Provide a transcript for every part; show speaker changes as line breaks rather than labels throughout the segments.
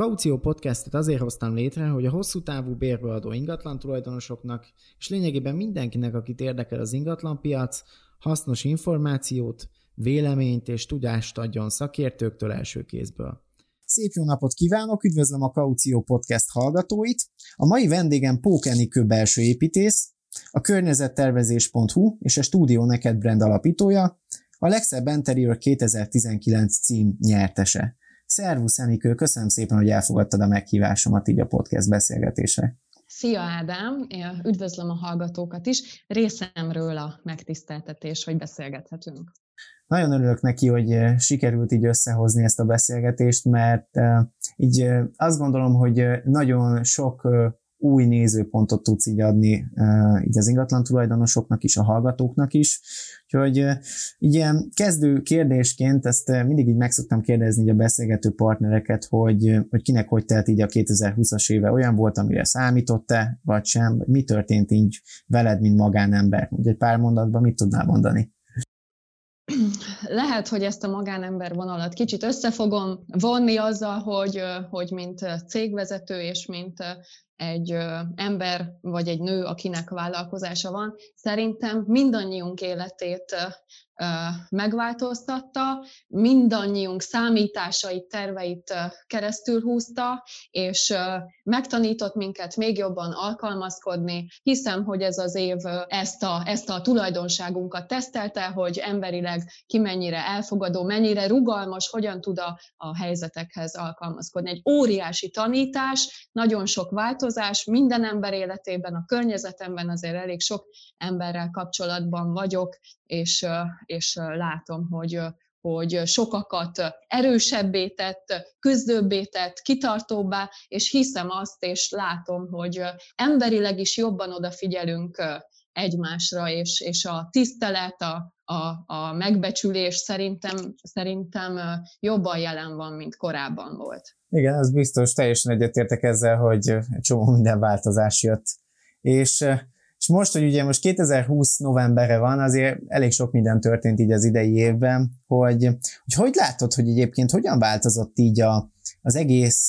Kaució Podcastet azért hoztam létre, hogy a hosszú távú bérbeadó ingatlan tulajdonosoknak, és lényegében mindenkinek, akit érdekel az ingatlanpiac, hasznos információt, véleményt és tudást adjon szakértőktől első kézből. Szép jó napot kívánok, üdvözlöm a Kaució Podcast hallgatóit. A mai vendégem Pók Enikő belső építész, a környezettervezés.hu és a Studio Neked brand alapítója, a legszebb Interior 2019 cím nyertese. Szervusz Enikő, köszönöm szépen, hogy elfogadtad a meghívásomat így a podcast beszélgetésre.
Szia Ádám, üdvözlöm a hallgatókat is. Részemről a megtiszteltetés, hogy beszélgethetünk.
Nagyon örülök neki, hogy eh, sikerült így összehozni ezt a beszélgetést, mert eh, így eh, azt gondolom, hogy nagyon sok új nézőpontot tudsz így adni így az ingatlan tulajdonosoknak is, a hallgatóknak is. Úgyhogy így ilyen kezdő kérdésként ezt mindig így meg szoktam kérdezni így a beszélgető partnereket, hogy, hogy kinek hogy telt így a 2020-as éve, olyan volt, amire számított-e, vagy sem, vagy mi történt így veled, mint magánember. Ugye egy pár mondatban mit tudnál mondani?
lehet, hogy ezt a magánember vonalat kicsit összefogom vonni azzal, hogy, hogy mint cégvezető és mint egy ember vagy egy nő, akinek vállalkozása van, szerintem mindannyiunk életét megváltoztatta, mindannyiunk számításait, terveit keresztül húzta, és megtanított minket még jobban alkalmazkodni. Hiszem, hogy ez az év ezt a, ezt a tulajdonságunkat tesztelte, hogy emberileg ki mennyire elfogadó, mennyire rugalmas, hogyan tud a, a helyzetekhez alkalmazkodni. Egy óriási tanítás, nagyon sok változás minden ember életében, a környezetemben azért elég sok emberrel kapcsolatban vagyok, és, és látom, hogy, hogy sokakat erősebbé tett, küzdőbbé tett, kitartóbbá, és hiszem azt, és látom, hogy emberileg is jobban odafigyelünk egymásra, és, és a tisztelet, a, a, a megbecsülés szerintem, szerintem jobban jelen van, mint korábban volt.
Igen, ez biztos, teljesen egyetértek ezzel, hogy egy csomó minden változás jött. És és most, hogy ugye most 2020 novemberre van, azért elég sok minden történt így az idei évben, hogy hogy, hogy látod, hogy egyébként hogyan változott így a, az egész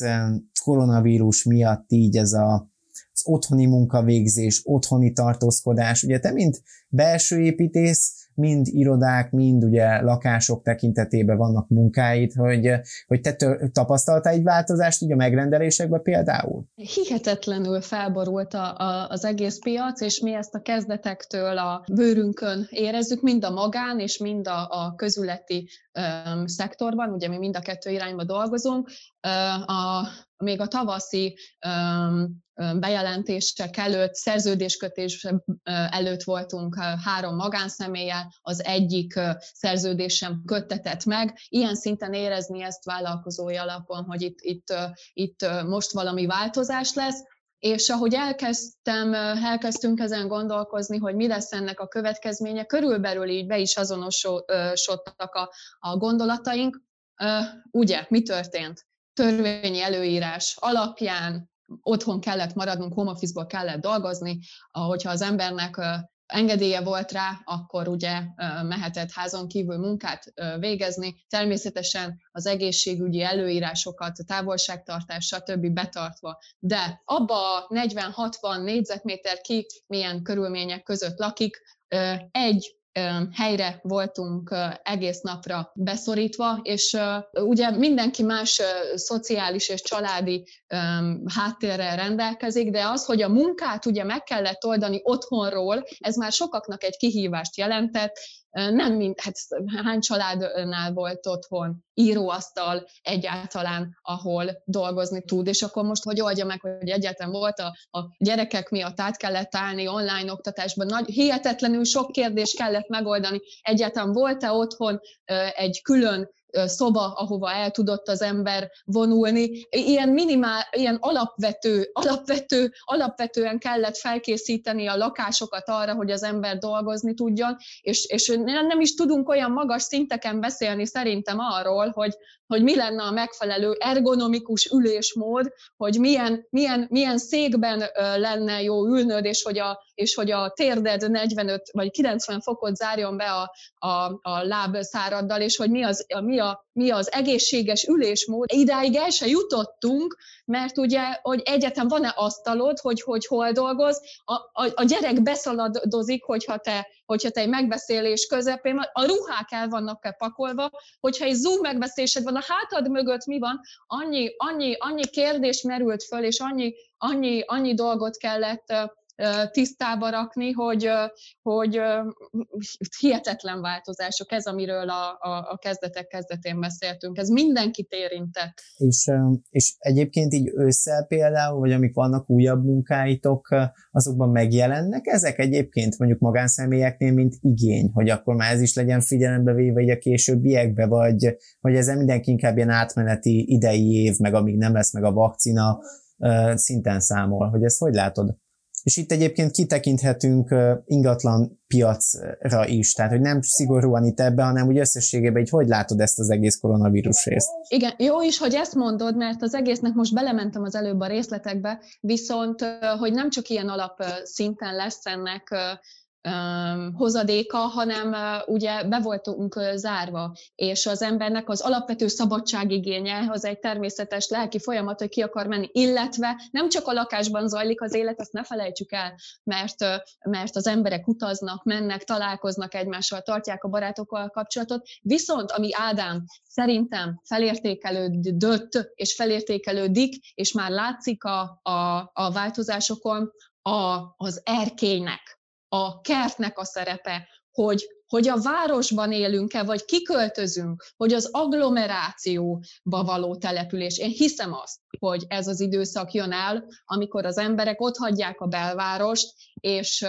koronavírus miatt így ez a, az otthoni munkavégzés, otthoni tartózkodás. Ugye te, mint belső építész, mind irodák, mind ugye lakások tekintetében vannak munkáid, hogy, hogy te tapasztaltál egy változást ugye a megrendelésekben például?
Hihetetlenül felborult a, a, az egész piac, és mi ezt a kezdetektől a bőrünkön érezzük, mind a magán és mind a, a közületi um, szektorban, ugye mi mind a kettő irányba dolgozunk. Uh, a, még a tavaszi bejelentések előtt, szerződéskötés előtt voltunk három magánszemélyel, az egyik szerződés sem köttetett meg. Ilyen szinten érezni ezt vállalkozói alapon, hogy itt, itt, itt most valami változás lesz, és ahogy elkezdtem, elkezdtünk ezen gondolkozni, hogy mi lesz ennek a következménye, körülbelül így be is azonosodtak a, a gondolataink. Ugye, mi történt? Törvényi előírás alapján otthon kellett maradnunk, home office-ból kellett dolgozni, hogyha az embernek engedélye volt rá, akkor ugye mehetett házon kívül munkát végezni. Természetesen az egészségügyi előírásokat, a távolságtartás, stb. betartva. De abba a 40-60 négyzetméter ki milyen körülmények között lakik, egy helyre voltunk egész napra beszorítva, és ugye mindenki más szociális és családi háttérrel rendelkezik, de az, hogy a munkát ugye meg kellett oldani otthonról, ez már sokaknak egy kihívást jelentett, nem mind, hát hány családnál volt otthon íróasztal egyáltalán, ahol dolgozni tud, és akkor most hogy oldja meg, hogy egyáltalán volt a, a gyerekek miatt át kellett állni online oktatásban, nagy, hihetetlenül sok kérdést kellett megoldani, egyáltalán volt-e otthon egy külön szoba, ahova el tudott az ember vonulni. Ilyen minimál, ilyen alapvető, alapvető, alapvetően kellett felkészíteni a lakásokat arra, hogy az ember dolgozni tudjon, és, és nem is tudunk olyan magas szinteken beszélni szerintem arról, hogy, hogy mi lenne a megfelelő ergonomikus ülésmód, hogy milyen, milyen, milyen székben lenne jó ülnöd, és hogy a, és hogy a térded 45 vagy 90 fokot zárjon be a, a, a lábszáraddal, és hogy mi az, mi, a, mi az egészséges ülésmód. Idáig el se jutottunk, mert ugye, hogy egyetem van-e asztalod, hogy, hogy hol dolgoz, a, a, a gyerek beszaladozik, hogyha te, hogyha te egy megbeszélés közepén, a ruhák el vannak-e pakolva, hogyha egy Zoom megbeszélésed van, a hátad mögött mi van, annyi, annyi, annyi kérdés merült föl, és annyi, annyi, annyi dolgot kellett tisztába rakni, hogy, hogy hihetetlen változások, ez amiről a, a, a kezdetek kezdetén beszéltünk, ez mindenkit érintett.
És, és egyébként így ősszel például, vagy amik vannak újabb munkáitok, azokban megjelennek ezek egyébként mondjuk magánszemélyeknél, mint igény, hogy akkor már ez is legyen figyelembe véve így a későbbiekbe, vagy, vagy ez mindenki inkább ilyen átmeneti idei év, meg amíg nem lesz meg a vakcina, szinten számol, hogy ezt hogy látod? És itt egyébként kitekinthetünk ingatlan piacra is, tehát hogy nem szigorúan itt ebbe, hanem úgy összességében, hogy hogy látod ezt az egész koronavírus részt?
Igen, jó is, hogy ezt mondod, mert az egésznek most belementem az előbb a részletekbe, viszont hogy nem csak ilyen alap szinten lesz ennek hozadéka, hanem ugye be voltunk zárva, és az embernek az alapvető szabadságigénye az egy természetes lelki folyamat, hogy ki akar menni, illetve nem csak a lakásban zajlik az élet, ezt ne felejtsük el, mert, mert az emberek utaznak, mennek, találkoznak egymással, tartják a barátokkal a kapcsolatot, viszont ami Ádám szerintem felértékelődött és felértékelődik, és már látszik a, a, a változásokon, a, az erkélynek a kertnek a szerepe, hogy, hogy a városban élünk-e, vagy kiköltözünk, hogy az agglomerációba való település. Én hiszem azt, hogy ez az időszak jön el, amikor az emberek ott hagyják a belvárost, és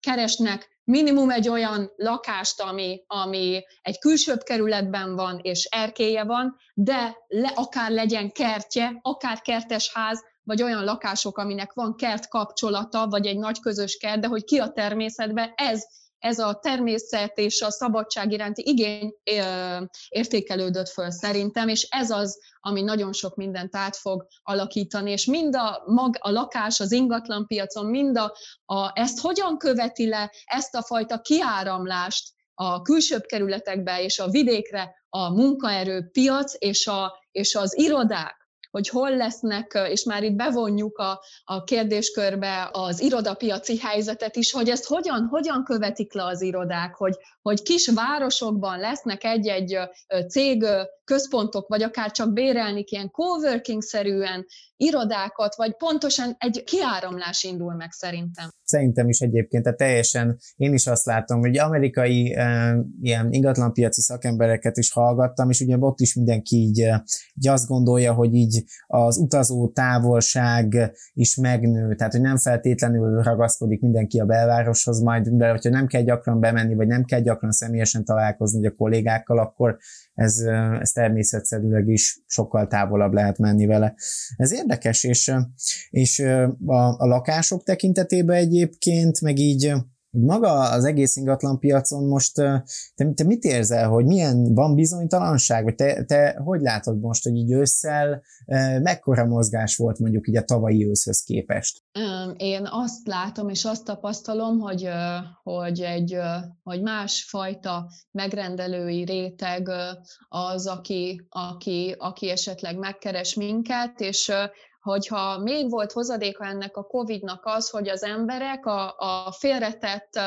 keresnek minimum egy olyan lakást, ami, ami egy külsőbb kerületben van, és erkéje van, de le, akár legyen kertje, akár kertes ház, vagy olyan lakások, aminek van kert kapcsolata, vagy egy nagy közös kert, de hogy ki a természetben, ez, ez a természet és a szabadság iránti igény értékelődött föl szerintem, és ez az, ami nagyon sok mindent át fog alakítani, és mind a, mag, a lakás, az ingatlan piacon, mind a, a, ezt hogyan követi le, ezt a fajta kiáramlást a külsőbb kerületekbe és a vidékre a munkaerőpiac és, a, és az irodák, hogy hol lesznek, és már itt bevonjuk a, a kérdéskörbe az irodapiaci helyzetet is, hogy ezt hogyan, hogyan követik le az irodák, hogy, hogy kis városokban lesznek egy-egy cég központok, vagy akár csak bérelni ilyen coworking-szerűen irodákat, vagy pontosan egy kiáramlás indul meg szerintem.
Szerintem is egyébként, tehát teljesen én is azt látom, hogy amerikai ilyen ingatlanpiaci szakembereket is hallgattam, és ugye ott is mindenki így, így azt gondolja, hogy így az utazó távolság is megnő, tehát hogy nem feltétlenül ragaszkodik mindenki a belvároshoz, majd, de hogyha nem kell gyakran bemenni, vagy nem kell gyakran személyesen találkozni a kollégákkal, akkor ez, ez természetszerűleg is sokkal távolabb lehet menni vele. Ez érdekes, és, és a, a lakások tekintetében egyébként, meg így maga az egész ingatlan piacon most te, te mit érzel, hogy milyen van bizonytalanság, vagy te, te hogy látod most, hogy így ősszel mekkora mozgás volt mondjuk így a tavalyi őszhöz képest?
Én azt látom és azt tapasztalom, hogy, hogy egy hogy másfajta megrendelői réteg az, aki, aki, aki esetleg megkeres minket, és hogyha még volt hozadéka ennek a COVID-nak az, hogy az emberek a, a félretett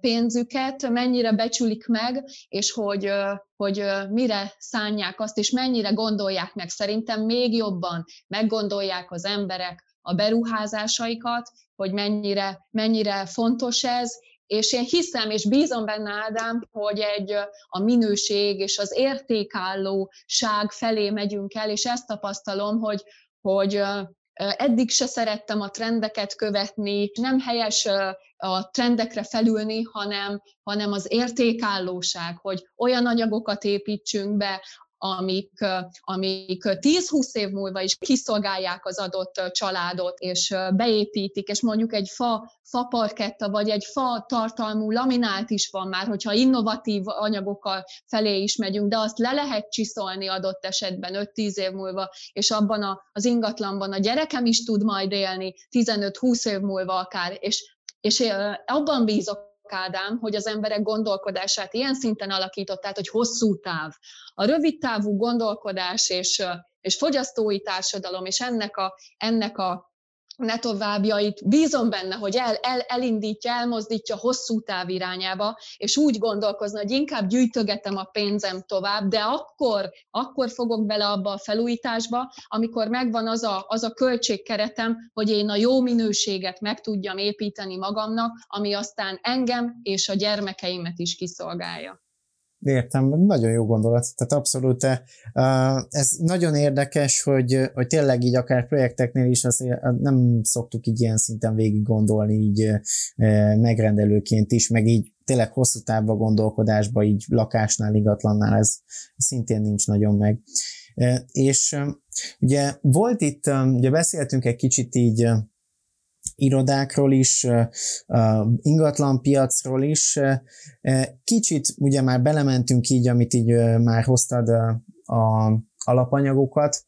pénzüket mennyire becsülik meg, és hogy, hogy mire szánják azt, és mennyire gondolják meg. Szerintem még jobban meggondolják az emberek a beruházásaikat, hogy mennyire, mennyire fontos ez, és én hiszem és bízom benne, Ádám, hogy egy a minőség és az értékállóság felé megyünk el, és ezt tapasztalom, hogy, hogy eddig se szerettem a trendeket követni, nem helyes a trendekre felülni, hanem, hanem az értékállóság, hogy olyan anyagokat építsünk be, amik, amik 10-20 év múlva is kiszolgálják az adott családot, és beépítik, és mondjuk egy fa, fa parketta, vagy egy fa tartalmú laminált is van már, hogyha innovatív anyagokkal felé is megyünk, de azt le lehet csiszolni adott esetben 5-10 év múlva, és abban a, az ingatlanban a gyerekem is tud majd élni 15-20 év múlva akár, és és abban bízok, Ádám, hogy az emberek gondolkodását ilyen szinten alakított, tehát hogy hosszú táv. A rövid távú gondolkodás és, és fogyasztói társadalom, és ennek a, ennek a ne továbbjait, bízom benne, hogy el, el, elindítja, elmozdítja hosszú táv irányába, és úgy gondolkozna, hogy inkább gyűjtögetem a pénzem tovább, de akkor, akkor fogok bele abba a felújításba, amikor megvan az a, az a költségkeretem, hogy én a jó minőséget meg tudjam építeni magamnak, ami aztán engem és a gyermekeimet is kiszolgálja.
Értem, nagyon jó gondolat. Tehát abszolút ez nagyon érdekes, hogy, hogy tényleg így akár projekteknél is azért nem szoktuk így ilyen szinten végig gondolni így megrendelőként is, meg így tényleg hosszú távba gondolkodásba, így lakásnál, igatlannál ez szintén nincs nagyon meg. És ugye volt itt, ugye beszéltünk egy kicsit így irodákról is, ingatlanpiacról is. Kicsit ugye már belementünk így, amit így már hoztad a alapanyagokat.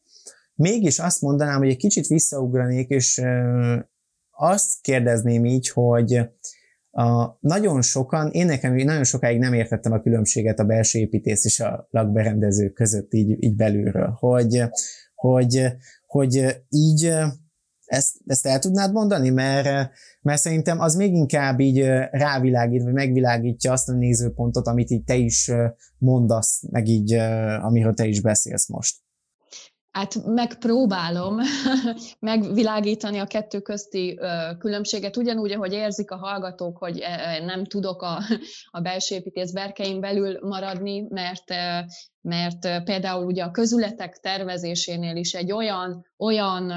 Mégis azt mondanám, hogy egy kicsit visszaugranék, és azt kérdezném így, hogy a, nagyon sokan, én nekem nagyon sokáig nem értettem a különbséget a belső építész és a lakberendező között így, így belülről, hogy, hogy, hogy így ezt, ezt el tudnád mondani? Mert, mert szerintem az még inkább így rávilágít, vagy megvilágítja azt a nézőpontot, amit így te is mondasz, meg így, amiről te is beszélsz most.
Hát megpróbálom megvilágítani a kettő közti különbséget, ugyanúgy, ahogy érzik a hallgatók, hogy nem tudok a, a belső építész berkein belül maradni, mert, mert például ugye a közületek tervezésénél is egy olyan, olyan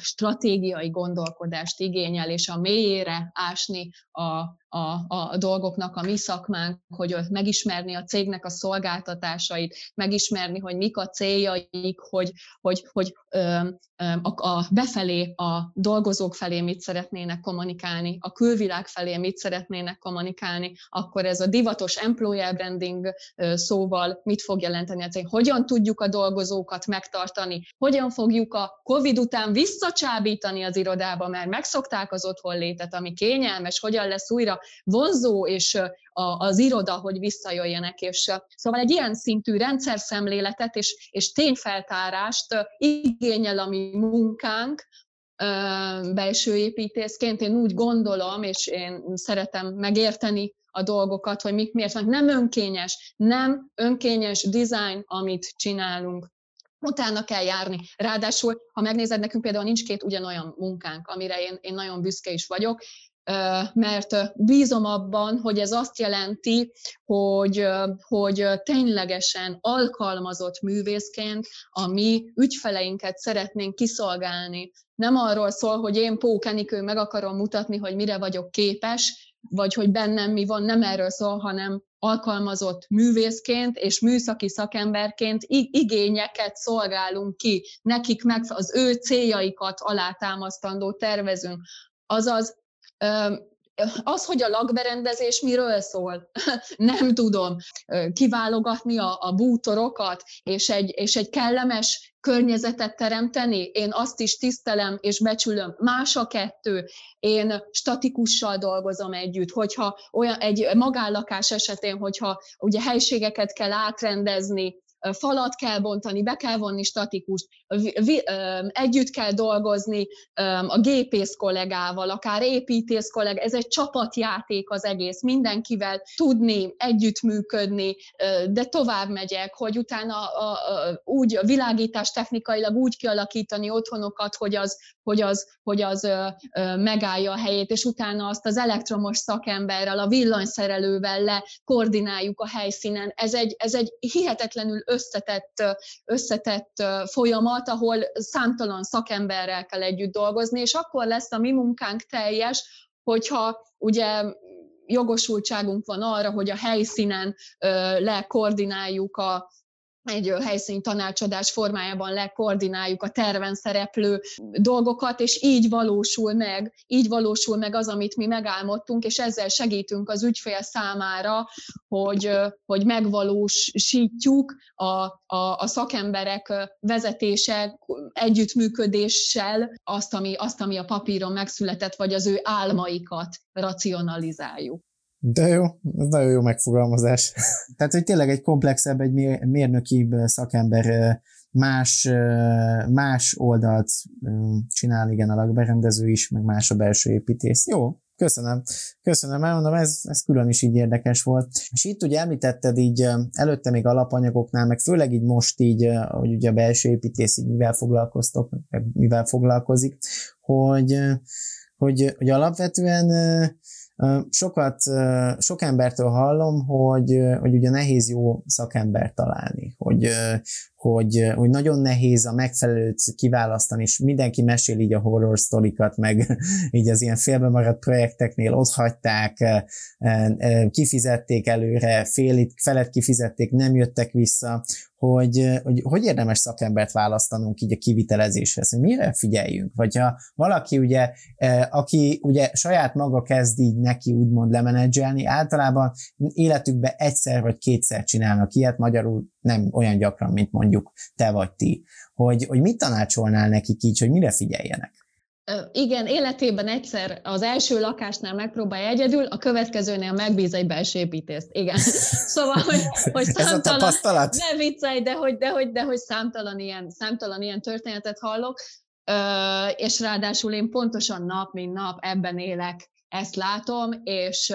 stratégiai gondolkodást igényel, és a mélyére ásni a, a, a dolgoknak a mi szakmánk, hogy megismerni a cégnek a szolgáltatásait, megismerni, hogy mik a céljaik, hogy, hogy, hogy a, a befelé, a dolgozók felé mit szeretnének kommunikálni, a külvilág felé mit szeretnének kommunikálni, akkor ez a divatos employer branding szóval mit fog jelenteni a cég, hogyan tudjuk a dolgozókat megtartani, hogyan fogjuk a COVID után visszacsábítani az irodába, mert megszokták az otthonlétet, ami kényelmes, hogyan lesz újra vonzó és az iroda, hogy visszajöjjenek. És, szóval egy ilyen szintű rendszer szemléletet és, és tényfeltárást igényel a mi munkánk, belső építészként. Én úgy gondolom, és én szeretem megérteni a dolgokat, hogy mik miért van. Nem önkényes, nem önkényes design, amit csinálunk utána kell járni. Ráadásul, ha megnézed, nekünk például nincs két ugyanolyan munkánk, amire én, én nagyon büszke is vagyok, mert bízom abban, hogy ez azt jelenti, hogy, hogy ténylegesen alkalmazott művészként a mi ügyfeleinket szeretnénk kiszolgálni. Nem arról szól, hogy én Pókenikő meg akarom mutatni, hogy mire vagyok képes, vagy hogy bennem mi van, nem erről szól, hanem alkalmazott művészként és műszaki szakemberként igényeket szolgálunk ki, nekik meg az ő céljaikat alátámasztandó tervezünk. Azaz az, hogy a lakberendezés miről szól, nem tudom kiválogatni a, a bútorokat, és egy, és egy kellemes környezetet teremteni. Én azt is tisztelem és becsülöm. Más a kettő. Én statikussal dolgozom együtt, hogyha olyan egy magállakás esetén, hogyha ugye helységeket kell átrendezni, falat kell bontani, be kell vonni statikust, együtt kell dolgozni a gépész kollégával, akár építész kollégával, ez egy csapatjáték az egész, mindenkivel tudni, együttműködni, de tovább megyek, hogy utána a, a, úgy a világítás technikailag úgy kialakítani otthonokat, hogy az, hogy az, hogy az megállja a helyét, és utána azt az elektromos szakemberrel, a villanyszerelővel le koordináljuk a helyszínen. Ez egy, ez egy hihetetlenül összetett, összetett folyamat, ahol számtalan szakemberrel kell együtt dolgozni, és akkor lesz a mi munkánk teljes, hogyha ugye jogosultságunk van arra, hogy a helyszínen lekoordináljuk a, egy helyszín tanácsadás formájában lekoordináljuk a terven szereplő dolgokat, és így valósul meg, így valósul meg az, amit mi megálmodtunk, és ezzel segítünk az ügyfél számára, hogy, hogy megvalósítjuk a, a, a szakemberek vezetése együttműködéssel azt ami, azt, ami a papíron megszületett, vagy az ő álmaikat racionalizáljuk.
De jó, ez nagyon jó megfogalmazás. Tehát, hogy tényleg egy komplexebb, egy mérnöki szakember más, más oldalt csinál, igen, a lakberendező is, meg más a belső építész. Jó, Köszönöm. Köszönöm, elmondom, ez, ez külön is így érdekes volt. És itt ugye említetted így előtte még alapanyagoknál, meg főleg így most így, hogy ugye a belső építész így mivel foglalkoztok, mivel foglalkozik, hogy, hogy, hogy alapvetően Sokat, sok embertől hallom, hogy, hogy ugye nehéz jó szakembert találni, hogy, hogy, hogy nagyon nehéz a megfelelőt kiválasztani, és mindenki mesél így a horror sztorikat, meg így az ilyen félbe maradt projekteknél ott hagyták, kifizették előre, félit, felet kifizették, nem jöttek vissza, hogy, hogy hogy érdemes szakembert választanunk így a kivitelezéshez, hogy mire figyeljünk, vagy ha valaki ugye, aki ugye saját maga kezd így neki úgymond lemenedzselni, általában életükben egyszer vagy kétszer csinálnak ilyet, magyarul nem olyan gyakran, mint mondjuk te vagy ti, hogy, hogy mit tanácsolnál nekik így, hogy mire figyeljenek?
Igen, életében egyszer az első lakásnál megpróbálja egyedül, a következőnél megbíz egy belső építést. Igen. Szóval, hogy, hogy számtalan, ne viccelj, de hogy, de hogy, de hogy számtalan, ilyen, számtalan ilyen történetet hallok, és ráadásul én pontosan nap, mint nap ebben élek, ezt látom, és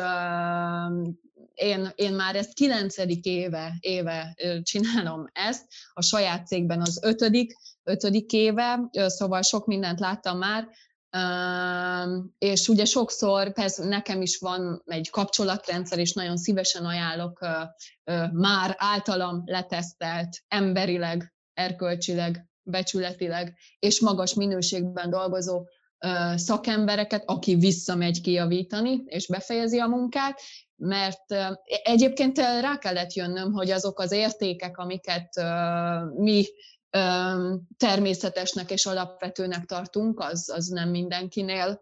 én, én már ezt kilencedik éve, éve csinálom ezt, a saját cégben az ötödik, ötödik éve, szóval sok mindent láttam már, és ugye sokszor, persze nekem is van egy kapcsolatrendszer, és nagyon szívesen ajánlok már általam letesztelt, emberileg, erkölcsileg, becsületileg és magas minőségben dolgozó szakembereket, aki visszamegy kijavítani, és befejezi a munkát, mert egyébként rá kellett jönnöm, hogy azok az értékek, amiket mi természetesnek és alapvetőnek tartunk, az, az nem mindenkinél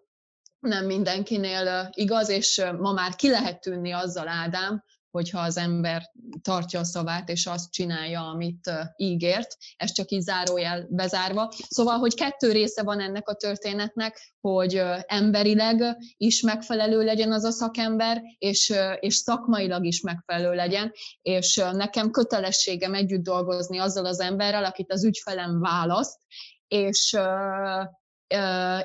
nem mindenkinél igaz, és ma már ki lehet tűnni azzal, Ádám, hogyha az ember tartja a szavát, és azt csinálja, amit ígért. Ez csak így zárójel bezárva. Szóval, hogy kettő része van ennek a történetnek, hogy emberileg is megfelelő legyen az a szakember, és, és szakmailag is megfelelő legyen, és nekem kötelességem együtt dolgozni azzal az emberrel, akit az ügyfelem választ, és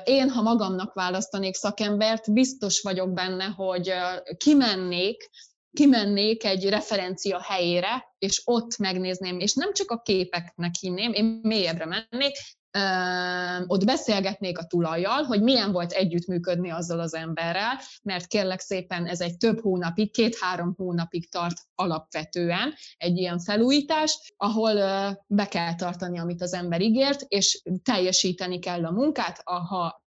én, ha magamnak választanék szakembert, biztos vagyok benne, hogy kimennék kimennék egy referencia helyére, és ott megnézném, és nem csak a képeknek hinném, én mélyebbre mennék, ott beszélgetnék a tulajjal, hogy milyen volt együttműködni azzal az emberrel, mert kérlek szépen ez egy több hónapig, két-három hónapig tart alapvetően egy ilyen felújítás, ahol be kell tartani, amit az ember ígért, és teljesíteni kell a munkát, ha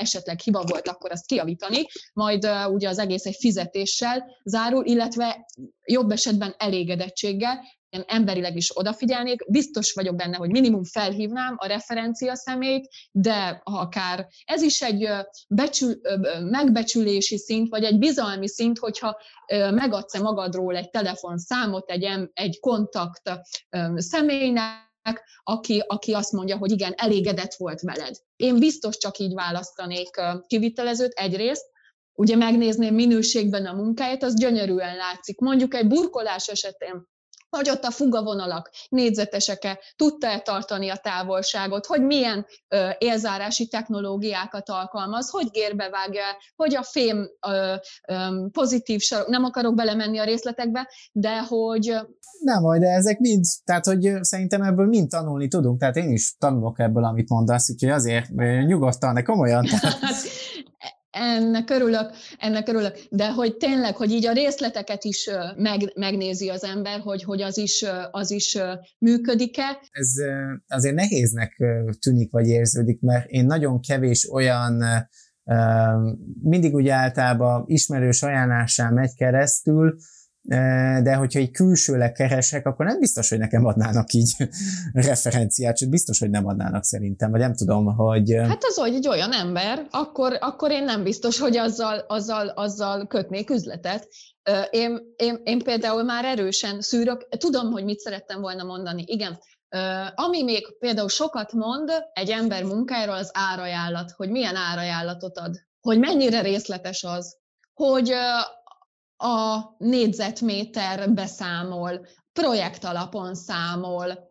esetleg hiba volt, akkor azt kiavítani, majd uh, ugye az egész egy fizetéssel zárul, illetve jobb esetben elégedettséggel, én emberileg is odafigyelnék, biztos vagyok benne, hogy minimum felhívnám a referencia személyt, de akár ez is egy becsül, megbecsülési szint, vagy egy bizalmi szint, hogyha megadsz-e magadról egy telefonszámot, egy, egy kontakt személynek, aki, aki azt mondja, hogy igen, elégedett volt veled. Én biztos csak így választanék kivitelezőt egyrészt, ugye megnézném minőségben a munkáját, az gyönyörűen látszik. Mondjuk egy burkolás esetén hogy ott a fugavonalak négyzetesek-e, tudta-e tartani a távolságot, hogy milyen ö, élzárási technológiákat alkalmaz, hogy gérbevágja, hogy a fém ö, ö, pozitív sarok, nem akarok belemenni a részletekbe, de hogy...
Nem vagy, de ezek mind, tehát hogy szerintem ebből mind tanulni tudunk, tehát én is tanulok ebből, amit mondasz, úgyhogy azért nyugodtan, de komolyan. Tehát...
Ennek örülök, ennek örülök. De hogy tényleg, hogy így a részleteket is meg, megnézi az ember, hogy, hogy az is, az is működik-e.
Ez azért nehéznek tűnik, vagy érződik, mert én nagyon kevés olyan mindig ugye általában ismerős ajánlásán megy keresztül, de hogyha egy külsőleg keresek, akkor nem biztos, hogy nekem adnának így referenciát, sőt biztos, hogy nem adnának szerintem, vagy nem tudom, hogy...
Hát az, hogy egy olyan ember, akkor, akkor én nem biztos, hogy azzal, azzal, azzal kötnék üzletet. Én, én, én például már erősen szűrök, tudom, hogy mit szerettem volna mondani, igen, ami még például sokat mond egy ember munkájáról, az árajánlat, hogy milyen árajánlatot ad, hogy mennyire részletes az, hogy a négyzetméter beszámol, projekt alapon számol,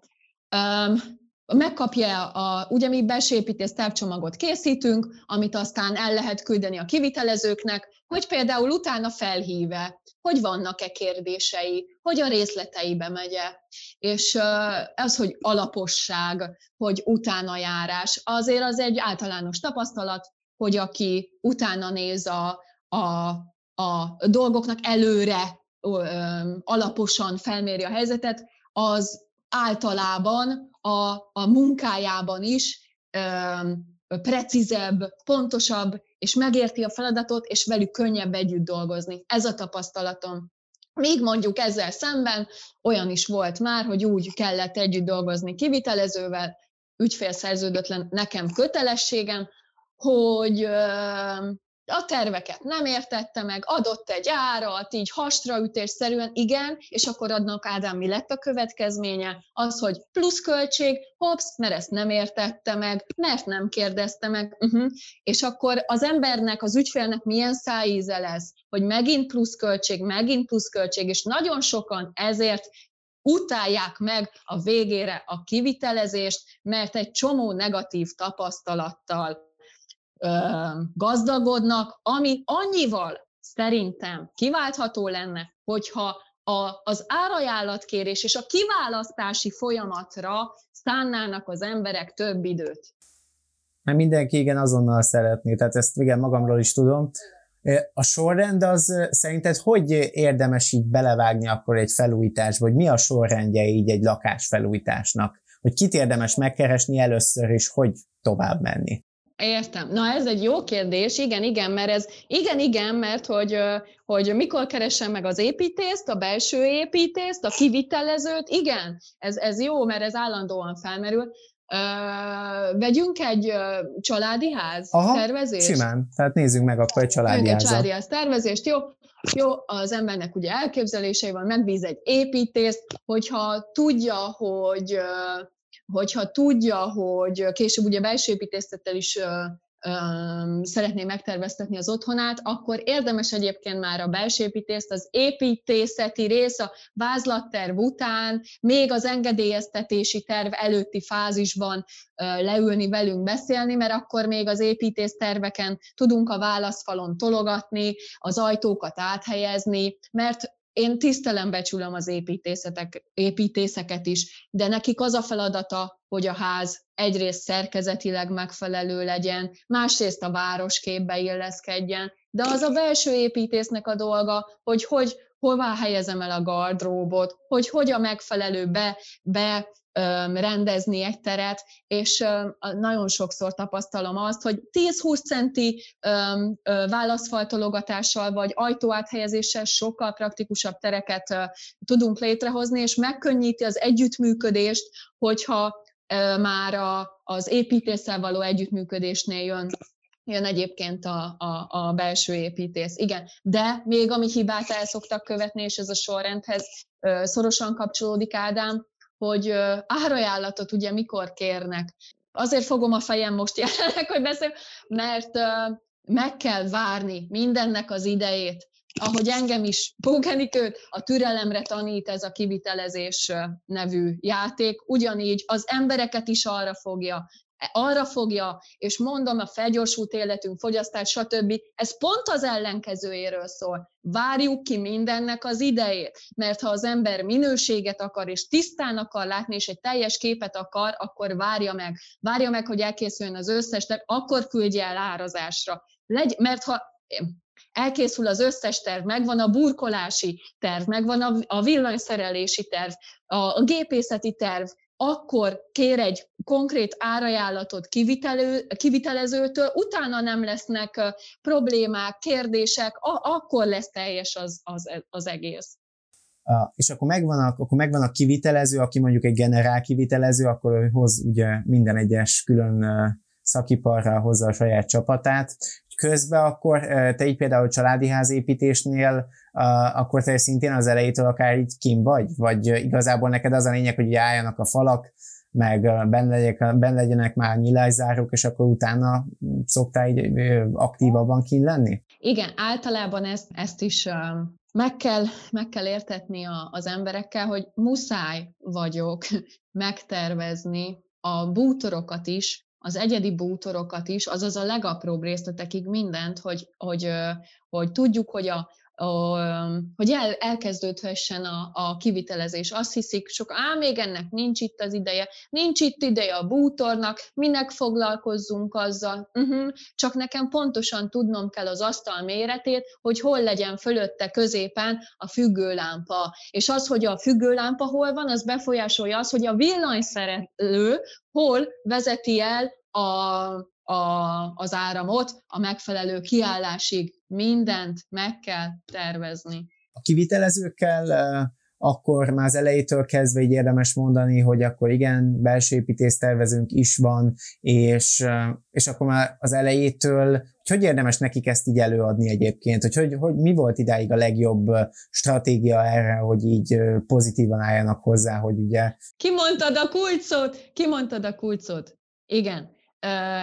megkapja a, ugye mi belső építész távcsomagot készítünk, amit aztán el lehet küldeni a kivitelezőknek, hogy például utána felhíve, hogy vannak-e kérdései, hogy a részleteibe megye, és az, hogy alaposság, hogy utána járás, azért az egy általános tapasztalat, hogy aki utána néz a, a, a dolgoknak előre alaposan felméri a helyzetet, az általában a, a munkájában is precízebb, pontosabb, és megérti a feladatot, és velük könnyebb együtt dolgozni. Ez a tapasztalatom. Még mondjuk ezzel szemben olyan is volt már, hogy úgy kellett együtt dolgozni kivitelezővel, ügyfélszerződötlen nekem kötelességem, hogy a terveket nem értette meg, adott egy árat, így hastraütésszerűen, igen, és akkor adnak Ádám, mi lett a következménye? Az, hogy pluszköltség, hops, mert ezt nem értette meg, mert nem kérdezte meg, uh-huh. és akkor az embernek, az ügyfélnek milyen szájíze lesz, hogy megint pluszköltség, megint pluszköltség, és nagyon sokan ezért utálják meg a végére a kivitelezést, mert egy csomó negatív tapasztalattal gazdagodnak, ami annyival szerintem kiváltható lenne, hogyha a, az árajánlatkérés és a kiválasztási folyamatra szánnának az emberek több időt.
Mert mindenki igen azonnal szeretné, tehát ezt igen magamról is tudom. A sorrend az szerinted hogy érdemes így belevágni akkor egy felújításba, vagy mi a sorrendje így egy lakásfelújításnak? Hogy kit érdemes megkeresni először, és hogy tovább menni?
Értem. Na ez egy jó kérdés, igen, igen, mert ez, igen, igen, mert hogy, hogy mikor keresem meg az építészt, a belső építészt, a kivitelezőt, igen, ez, ez jó, mert ez állandóan felmerül. Uh, vegyünk egy uh, családi ház Aha, tervezést?
simán. Tehát nézzük meg akkor egy családi házat. Egy családi ház
tervezést, jó. Jó, az embernek ugye elképzelései van, megbíz egy építészt, hogyha tudja, hogy uh, hogyha tudja, hogy később ugye belső építészettel is szeretné megterveztetni az otthonát, akkor érdemes egyébként már a belső építést, az építészeti rész, a vázlatterv után, még az engedélyeztetési terv előtti fázisban leülni velünk beszélni, mert akkor még az építész terveken tudunk a válaszfalon tologatni, az ajtókat áthelyezni, mert én tisztelem, becsülöm az építészetek, építészeket is, de nekik az a feladata, hogy a ház egyrészt szerkezetileg megfelelő legyen, másrészt a városképbe illeszkedjen, de az a belső építésznek a dolga, hogy hogy hová helyezem el a gardróbot, hogy hogy a megfelelő be, be rendezni egy teret, és nagyon sokszor tapasztalom azt, hogy 10-20 centi válaszfaltologatással vagy ajtóáthelyezéssel sokkal praktikusabb tereket tudunk létrehozni, és megkönnyíti az együttműködést, hogyha már a, az építéssel való együttműködésnél jön jön egyébként a, a, a belső építész. Igen, de még ami hibát el szoktak követni, és ez a sorrendhez szorosan kapcsolódik, Ádám, hogy árajánlatot ugye mikor kérnek. Azért fogom a fejem most jelenleg, hogy beszél, mert meg kell várni mindennek az idejét. Ahogy engem is Pókenikőt, a türelemre tanít ez a kivitelezés nevű játék, ugyanígy az embereket is arra fogja arra fogja, és mondom, a felgyorsult életünk, fogyasztás, stb. Ez pont az ellenkezőjéről szól. Várjuk ki mindennek az idejét, mert ha az ember minőséget akar, és tisztán akar látni, és egy teljes képet akar, akkor várja meg. Várja meg, hogy elkészüljön az összes, akkor küldje el árazásra. Legy, mert ha elkészül az összes terv, megvan a burkolási terv, megvan a, villanyszerelési terv, a gépészeti terv, akkor kér egy konkrét árajánlatot kivitelő, kivitelezőtől, utána nem lesznek problémák, kérdések, akkor lesz teljes az, az, az egész.
Uh, és akkor megvan, a, akkor megvan a kivitelező, aki mondjuk egy generál kivitelező, akkor hoz ugye minden egyes külön szakiparral hozza a saját csapatát, közben akkor te így például családi házépítésnél, akkor te szintén az elejétől akár így kim vagy? Vagy igazából neked az a lényeg, hogy álljanak a falak, meg benne, legyek, benne legyenek már nyilászárók, és akkor utána szoktál így aktívabban kín lenni?
Igen, általában ezt, ezt is meg kell, meg kell értetni a, az emberekkel, hogy muszáj vagyok megtervezni a bútorokat is, az egyedi bútorokat is, azaz a legapróbb részletekig mindent, hogy, hogy, hogy tudjuk, hogy a, hogy el, elkezdődhessen a, a kivitelezés. Azt hiszik sok, á, még ennek nincs itt az ideje, nincs itt ideje a bútornak, minek foglalkozzunk azzal. Uh-huh. Csak nekem pontosan tudnom kell az asztal méretét, hogy hol legyen fölötte középen a függőlámpa. És az, hogy a függőlámpa hol van, az befolyásolja az, hogy a villanyszerelő hol vezeti el a, a, az áramot a megfelelő kiállásig. Mindent meg kell tervezni.
A kivitelezőkkel akkor már az elejétől kezdve így érdemes mondani, hogy akkor igen, belső építésztervezőnk is van, és, és akkor már az elejétől, hogy, hogy érdemes nekik ezt így előadni egyébként, hogy, hogy, hogy mi volt idáig a legjobb stratégia erre, hogy így pozitívan álljanak hozzá, hogy ugye...
Kimondtad a kulcsot, kimondtad a kulcsot. Igen,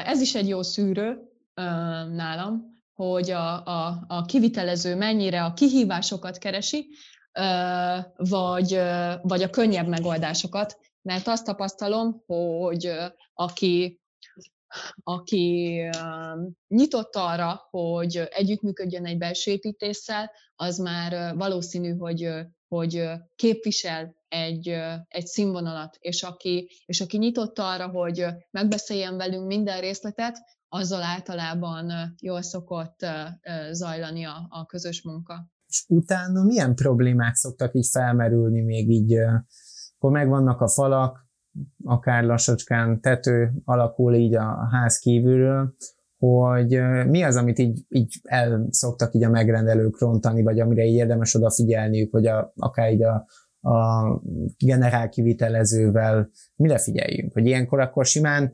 ez is egy jó szűrő nálam, hogy a, a, a kivitelező mennyire a kihívásokat keresi, vagy, vagy a könnyebb megoldásokat, mert azt tapasztalom, hogy aki, aki nyitott arra, hogy együttműködjön egy belső építéssel, az már valószínű, hogy, hogy képvisel egy, egy színvonalat, és aki, és aki nyitott arra, hogy megbeszéljen velünk minden részletet, azzal általában jól szokott zajlani a, a közös munka.
És utána milyen problémák szoktak így felmerülni még így, akkor megvannak a falak, akár lassacskán tető alakul így a ház kívülről, hogy mi az, amit így, így el szoktak így a megrendelők rontani, vagy amire így érdemes odafigyelniük, hogy a, akár így a, a generál kivitelezővel mire figyeljünk, hogy ilyenkor akkor simán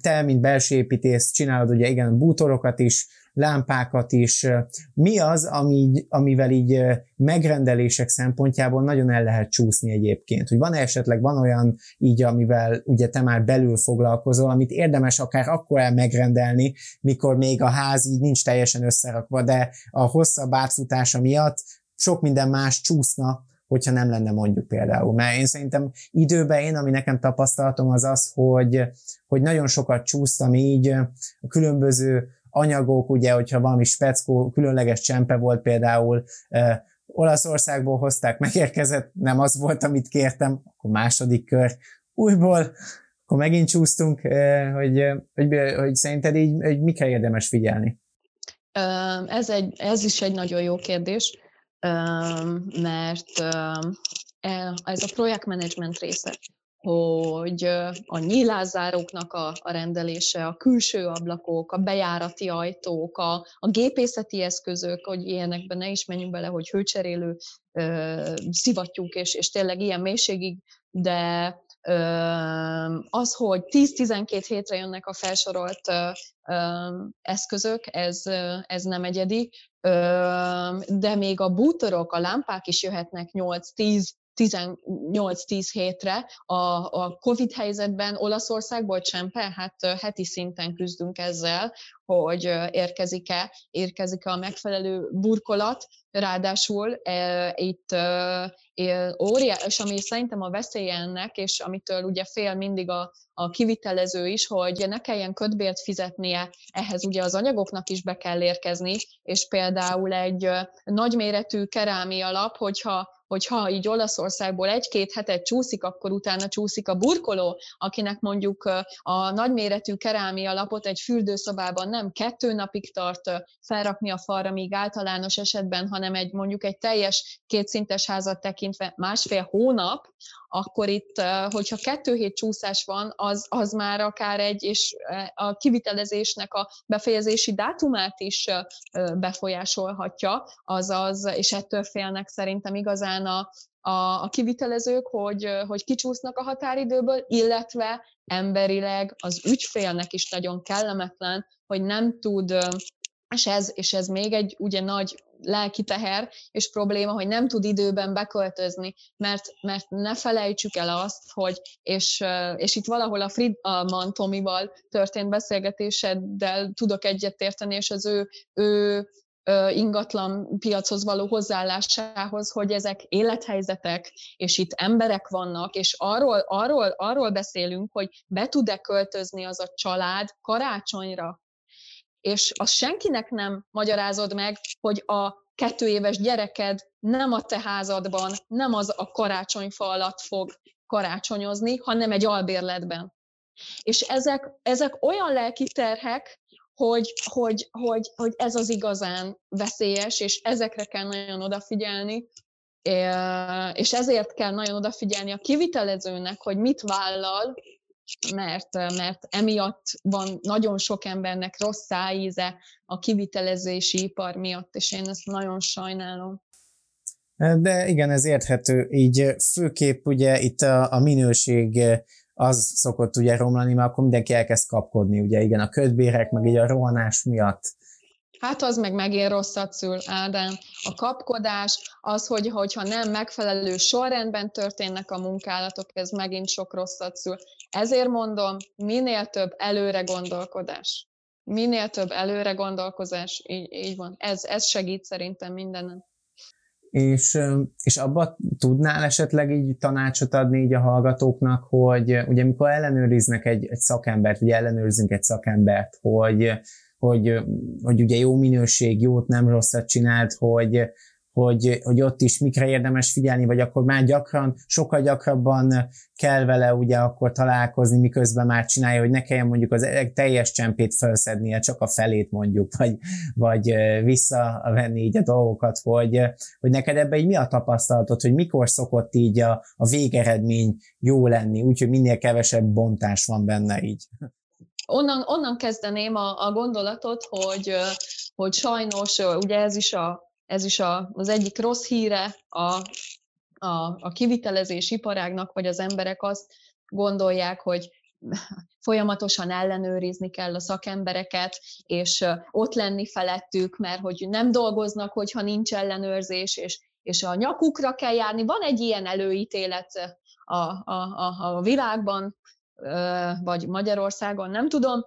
te, mint belső építész csinálod ugye igen, bútorokat is, lámpákat is. Mi az, ami, amivel így megrendelések szempontjából nagyon el lehet csúszni egyébként? Hogy van -e esetleg van olyan így, amivel ugye te már belül foglalkozol, amit érdemes akár akkor el megrendelni, mikor még a ház így nincs teljesen összerakva, de a hosszabb átfutása miatt sok minden más csúszna, hogyha nem lenne mondjuk például. Mert én szerintem időben én, ami nekem tapasztalatom az az, hogy, hogy nagyon sokat csúsztam így a különböző anyagok, ugye, hogyha valami speckó, különleges csempe volt például, Olaszországból hozták, megérkezett, nem az volt, amit kértem, akkor második kör, újból, akkor megint csúsztunk, hogy, hogy, hogy szerinted így hogy mikre érdemes figyelni?
Ez, egy, ez is egy nagyon jó kérdés mert e, ez a projektmenedzsment része, hogy a nyílászáróknak a, a rendelése, a külső ablakok, a bejárati ajtók, a, a gépészeti eszközök, hogy ilyenekben ne is menjünk bele, hogy hőcserélő szivattyúk, és, és tényleg ilyen mélységig, de az, hogy 10-12 hétre jönnek a felsorolt eszközök, ez, ez nem egyedi, de még a bútorok, a lámpák is jöhetnek 8-10 18-10 hétre. A, a COVID helyzetben Olaszországból Csempe, hát heti szinten küzdünk ezzel, hogy érkezik-e, érkezik-e a megfelelő burkolat, ráadásul e, itt e, óriás, ami szerintem a veszélye ennek, és amitől ugye fél mindig a, a kivitelező is, hogy ne kelljen kötbért fizetnie, ehhez ugye az anyagoknak is be kell érkezni, és például egy nagyméretű kerámia lap, hogyha hogyha így Olaszországból egy-két hetet csúszik, akkor utána csúszik a burkoló, akinek mondjuk a nagyméretű kerámia lapot egy fürdőszobában nem kettő napig tart felrakni a falra, míg általános esetben, hanem egy mondjuk egy teljes kétszintes házat tekintve másfél hónap, akkor itt, hogyha kettő hét csúszás van, az, az már akár egy, és a kivitelezésnek a befejezési dátumát is befolyásolhatja, azaz, és ettől félnek szerintem igazán a, a, a kivitelezők, hogy, hogy kicsúsznak a határidőből, illetve emberileg az ügyfélnek is nagyon kellemetlen, hogy nem tud és ez, és ez még egy ugye nagy lelki teher és probléma, hogy nem tud időben beköltözni, mert, mert ne felejtsük el azt, hogy, és, és itt valahol a Friedman Tomival történt beszélgetéseddel tudok egyetérteni, és az ő, ő ingatlan piachoz való hozzáállásához, hogy ezek élethelyzetek, és itt emberek vannak, és arról, arról, arról beszélünk, hogy be tud-e költözni az a család karácsonyra, és azt senkinek nem magyarázod meg, hogy a kettő éves gyereked nem a te házadban, nem az a karácsonyfa alatt fog karácsonyozni, hanem egy albérletben. És ezek, ezek olyan lelki terhek, hogy, hogy, hogy, hogy ez az igazán veszélyes, és ezekre kell nagyon odafigyelni, és ezért kell nagyon odafigyelni a kivitelezőnek, hogy mit vállal, mert, mert emiatt van nagyon sok embernek rossz szájíze a kivitelezési ipar miatt, és én ezt nagyon sajnálom.
De igen, ez érthető. Így főképp ugye itt a, a minőség az szokott ugye romlani, mert akkor mindenki elkezd kapkodni, ugye igen, a ködbérek, meg így a rohanás miatt
Hát az meg megint rosszat szül, Ádám. A kapkodás, az, hogy, hogyha nem megfelelő sorrendben történnek a munkálatok, ez megint sok rosszat szül. Ezért mondom, minél több előre gondolkodás. Minél több előre gondolkozás, így, így van. Ez, ez segít szerintem mindenen.
És, és abba tudnál esetleg így tanácsot adni így a hallgatóknak, hogy ugye amikor ellenőriznek egy, egy szakembert, ugye ellenőrzünk egy szakembert, hogy hogy, hogy ugye jó minőség, jót, nem rosszat csinált, hogy, hogy, hogy ott is mikre érdemes figyelni, vagy akkor már gyakran, sokkal gyakrabban kell vele ugye akkor találkozni, miközben már csinálja, hogy ne kelljen mondjuk az teljes csempét felszednie, csak a felét mondjuk, vagy, vagy visszavenni így a dolgokat, hogy, hogy neked ebben így mi a tapasztalatod, hogy mikor szokott így a, a végeredmény jó lenni, úgyhogy minél kevesebb bontás van benne így
onnan, onnan kezdeném a, a gondolatot, hogy, hogy sajnos ugye ez is, a, ez is a, az egyik rossz híre a, a, a kivitelezés iparágnak, hogy az emberek azt gondolják, hogy folyamatosan ellenőrizni kell a szakembereket, és ott lenni felettük, mert hogy nem dolgoznak, hogyha nincs ellenőrzés, és, és a nyakukra kell járni. Van egy ilyen előítélet a, a, a, a világban, vagy Magyarországon, nem tudom,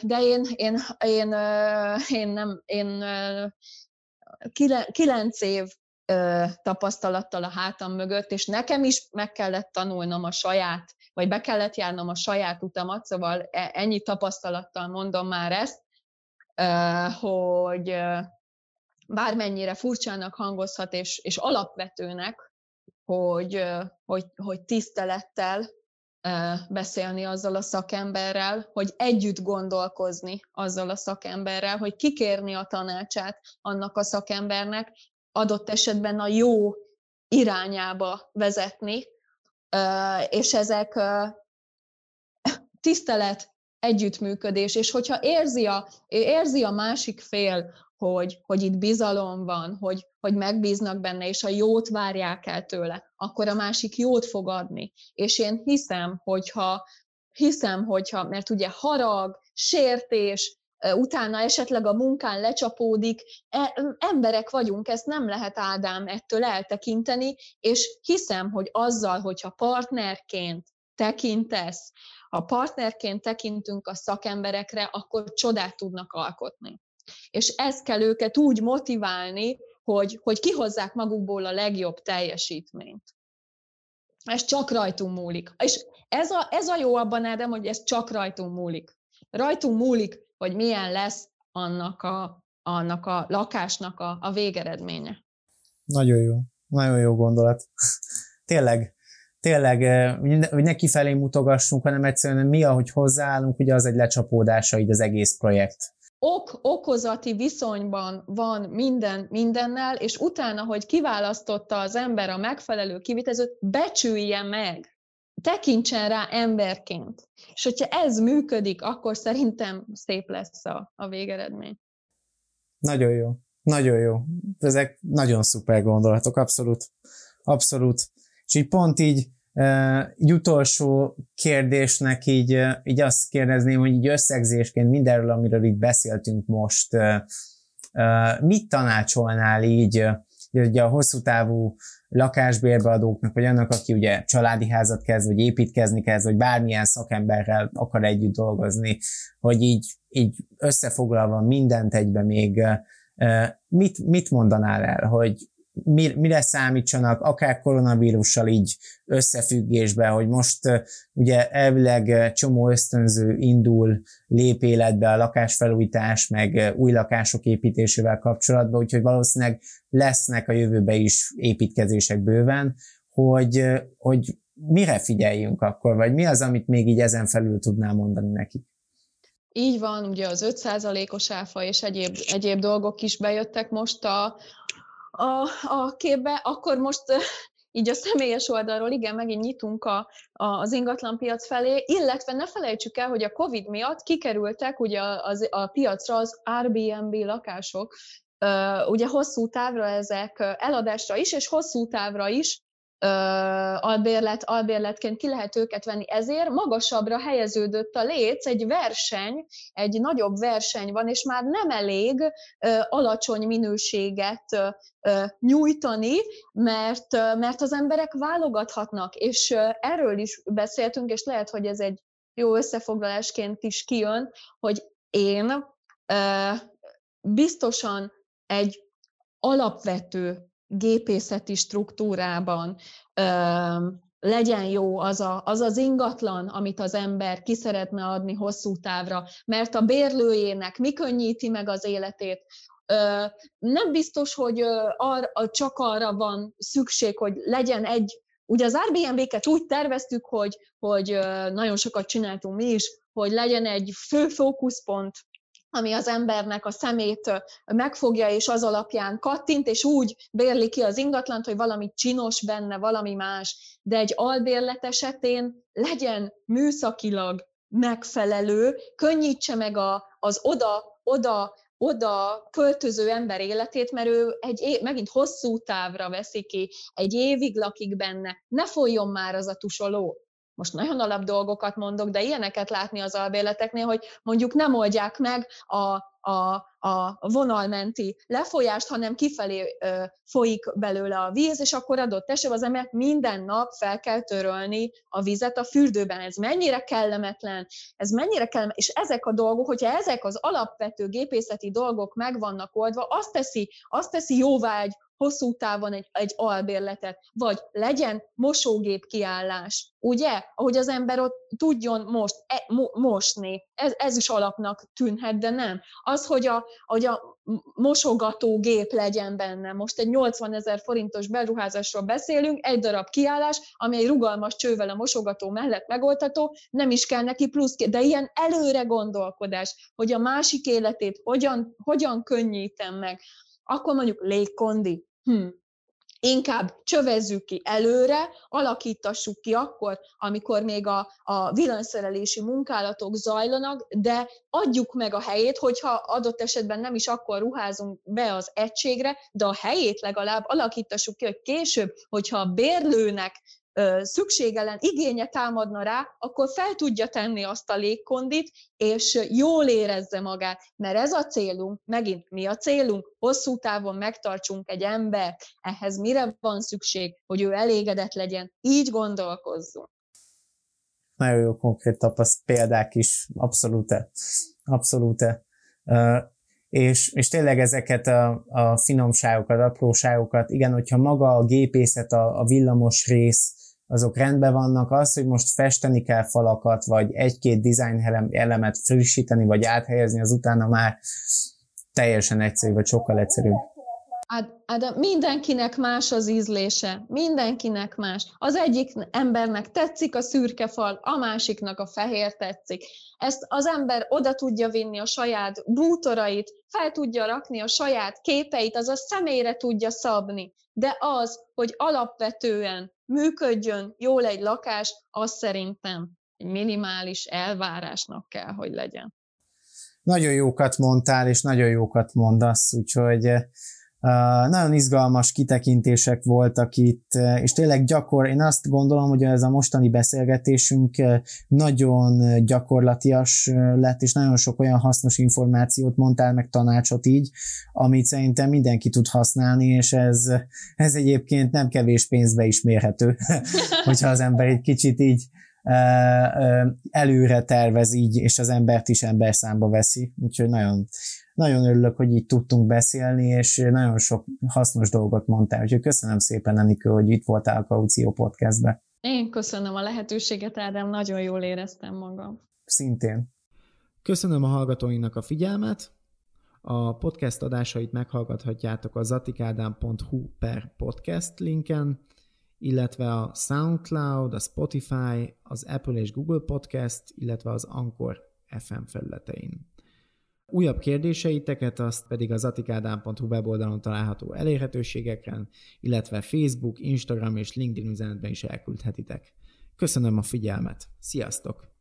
de én, én, én, én nem, én kilenc év tapasztalattal a hátam mögött, és nekem is meg kellett tanulnom a saját, vagy be kellett járnom a saját utamat, szóval e, ennyi tapasztalattal mondom már ezt, hogy bármennyire furcsának hangozhat, és, és alapvetőnek, hogy, hogy, hogy tisztelettel beszélni azzal a szakemberrel, hogy együtt gondolkozni azzal a szakemberrel, hogy kikérni a tanácsát annak a szakembernek, adott esetben a jó irányába vezetni, és ezek tisztelet, együttműködés, és hogyha érzi a, érzi a másik fél, hogy, hogy itt bizalom van, hogy, hogy megbíznak benne, és a jót várják el tőle, akkor a másik jót fog adni. És én hiszem, hogyha, hiszem, hogyha, mert ugye harag, sértés, utána esetleg a munkán lecsapódik. E, emberek vagyunk, ezt nem lehet Ádám ettől eltekinteni, és hiszem, hogy azzal, hogyha partnerként tekintesz, ha partnerként tekintünk a szakemberekre, akkor csodát tudnak alkotni. És ezt kell őket úgy motiválni, hogy, hogy kihozzák magukból a legjobb teljesítményt. Ez csak rajtunk múlik. És ez a, ez a jó abban, Ádám, hogy ez csak rajtunk múlik. Rajtunk múlik, hogy milyen lesz annak a, annak a lakásnak a, a végeredménye.
Nagyon jó. Nagyon jó gondolat. Tényleg, tényleg, hogy ne kifelé mutogassunk, hanem egyszerűen mi, ahogy hozzáállunk, ugye az egy lecsapódása így az egész projekt
ok-okozati viszonyban van minden mindennel, és utána, hogy kiválasztotta az ember a megfelelő kivitelezőt, becsülje meg, tekintsen rá emberként. És hogyha ez működik, akkor szerintem szép lesz a, a végeredmény.
Nagyon jó. Nagyon jó. Ezek nagyon szuper gondolatok, abszolút. Abszolút. És így pont így egy utolsó kérdésnek így, így azt kérdezném, hogy így összegzésként mindenről, amiről így beszéltünk most, mit tanácsolnál így ugye a hosszú távú lakásbérbeadóknak, vagy annak, aki ugye családi házat kezd, vagy építkezni kezd, vagy bármilyen szakemberrel akar együtt dolgozni, hogy így, így összefoglalva mindent egybe még mit, mit mondanál el, hogy mire számítsanak, akár koronavírussal így összefüggésben, hogy most ugye elvileg csomó ösztönző indul, lép életbe a lakásfelújítás, meg új lakások építésével kapcsolatban, úgyhogy valószínűleg lesznek a jövőben is építkezések bőven, hogy, hogy mire figyeljünk akkor, vagy mi az, amit még így ezen felül tudnám mondani nekik?
Így van, ugye az 5%-os áfa és egyéb, egyéb dolgok is bejöttek most a, a, a képbe, akkor most így a személyes oldalról igen, megint nyitunk a, a, az ingatlanpiac felé, illetve ne felejtsük el, hogy a COVID miatt kikerültek ugye az, a piacra az Airbnb lakások, ugye hosszú távra ezek eladásra is, és hosszú távra is albérlet, albérletként ki lehet őket venni. Ezért magasabbra helyeződött a léc, egy verseny, egy nagyobb verseny van, és már nem elég alacsony minőséget nyújtani, mert, mert az emberek válogathatnak, és erről is beszéltünk, és lehet, hogy ez egy jó összefoglalásként is kijön, hogy én biztosan egy alapvető gépészeti struktúrában legyen jó az, a, az az ingatlan, amit az ember ki szeretne adni hosszú távra, mert a bérlőjének mi könnyíti meg az életét, nem biztos, hogy ar, csak arra van szükség, hogy legyen egy, ugye az Airbnb-ket úgy terveztük, hogy, hogy nagyon sokat csináltunk mi is, hogy legyen egy fő fókuszpont ami az embernek a szemét megfogja, és az alapján kattint, és úgy bérli ki az ingatlant, hogy valami csinos benne, valami más, de egy albérlet esetén legyen műszakilag megfelelő, könnyítse meg a, az oda, oda, oda költöző ember életét, mert ő egy év, megint hosszú távra veszi ki, egy évig lakik benne, ne folyjon már az a tusoló most nagyon alap dolgokat mondok, de ilyeneket látni az albérleteknél, hogy mondjuk nem oldják meg a, a, a vonalmenti lefolyást, hanem kifelé ö, folyik belőle a víz, és akkor adott esetben az ember minden nap fel kell törölni a vizet a fürdőben. Ez mennyire kellemetlen, ez mennyire kellemetlen, és ezek a dolgok, hogyha ezek az alapvető gépészeti dolgok meg vannak oldva, azt teszi, azt teszi jóvá egy hosszú távon egy, egy albérletet, vagy legyen mosógép kiállás, ugye? Ahogy az ember ott tudjon most, e, mo, mosni. Ez, ez is alapnak tűnhet, de nem. Az, hogy a, hogy a mosogatógép legyen benne. Most egy 80 ezer forintos beruházásról beszélünk, egy darab kiállás, ami egy rugalmas csővel a mosogató mellett megoldható, nem is kell neki plusz, de ilyen előre gondolkodás, hogy a másik életét hogyan, hogyan könnyítem meg, akkor mondjuk légkondi. Hm. Inkább csövezzük ki előre, alakítassuk ki akkor, amikor még a, a villanyszerelési munkálatok zajlanak, de adjuk meg a helyét, hogyha adott esetben nem is akkor ruházunk be az egységre, de a helyét legalább alakítassuk ki, hogy később, hogyha a bérlőnek szükség ellen igénye támadna rá, akkor fel tudja tenni azt a légkondit, és jól érezze magát, mert ez a célunk, megint mi a célunk, hosszú távon megtartsunk egy ember, ehhez mire van szükség, hogy ő elégedett legyen, így gondolkozzunk.
Nagyon jó konkrét tapaszt példák is, abszolút, abszolút. És, és tényleg ezeket a, a finomságokat, apróságokat, igen, hogyha maga a gépészet, a, a villamos rész, azok rendben vannak, az, hogy most festeni kell falakat, vagy egy-két design elemet frissíteni, vagy áthelyezni, az utána már teljesen egyszerű, vagy sokkal egyszerűbb.
Hát mindenkinek más az ízlése, mindenkinek más. Az egyik embernek tetszik a szürke fal, a másiknak a fehér tetszik. Ezt az ember oda tudja vinni a saját bútorait, fel tudja rakni a saját képeit, az a személyre tudja szabni. De az, hogy alapvetően működjön jól egy lakás, az szerintem egy minimális elvárásnak kell, hogy legyen.
Nagyon jókat mondtál, és nagyon jókat mondasz, úgyhogy nagyon izgalmas kitekintések voltak itt, és tényleg gyakor, én azt gondolom, hogy ez a mostani beszélgetésünk nagyon gyakorlatias lett, és nagyon sok olyan hasznos információt mondtál meg tanácsot így, amit szerintem mindenki tud használni, és ez, ez egyébként nem kevés pénzbe is mérhető, hogyha az ember egy kicsit így előre tervez így, és az embert is emberszámba veszi, úgyhogy nagyon, nagyon örülök, hogy így tudtunk beszélni, és nagyon sok hasznos dolgot mondtál, úgyhogy köszönöm szépen, Enikő, hogy itt voltál a Kaució podcastbe.
Én köszönöm a lehetőséget, Ádám, nagyon jól éreztem magam.
Szintén. Köszönöm a hallgatóinak a figyelmet. A podcast adásait meghallgathatjátok a zatikádám.hu per podcast linken, illetve a SoundCloud, a Spotify, az Apple és Google Podcast, illetve az Anchor FM felületein. Újabb kérdéseiteket azt pedig az atikádám.hu weboldalon található elérhetőségeken, illetve Facebook, Instagram és LinkedIn üzenetben is elküldhetitek. Köszönöm a figyelmet! Sziasztok!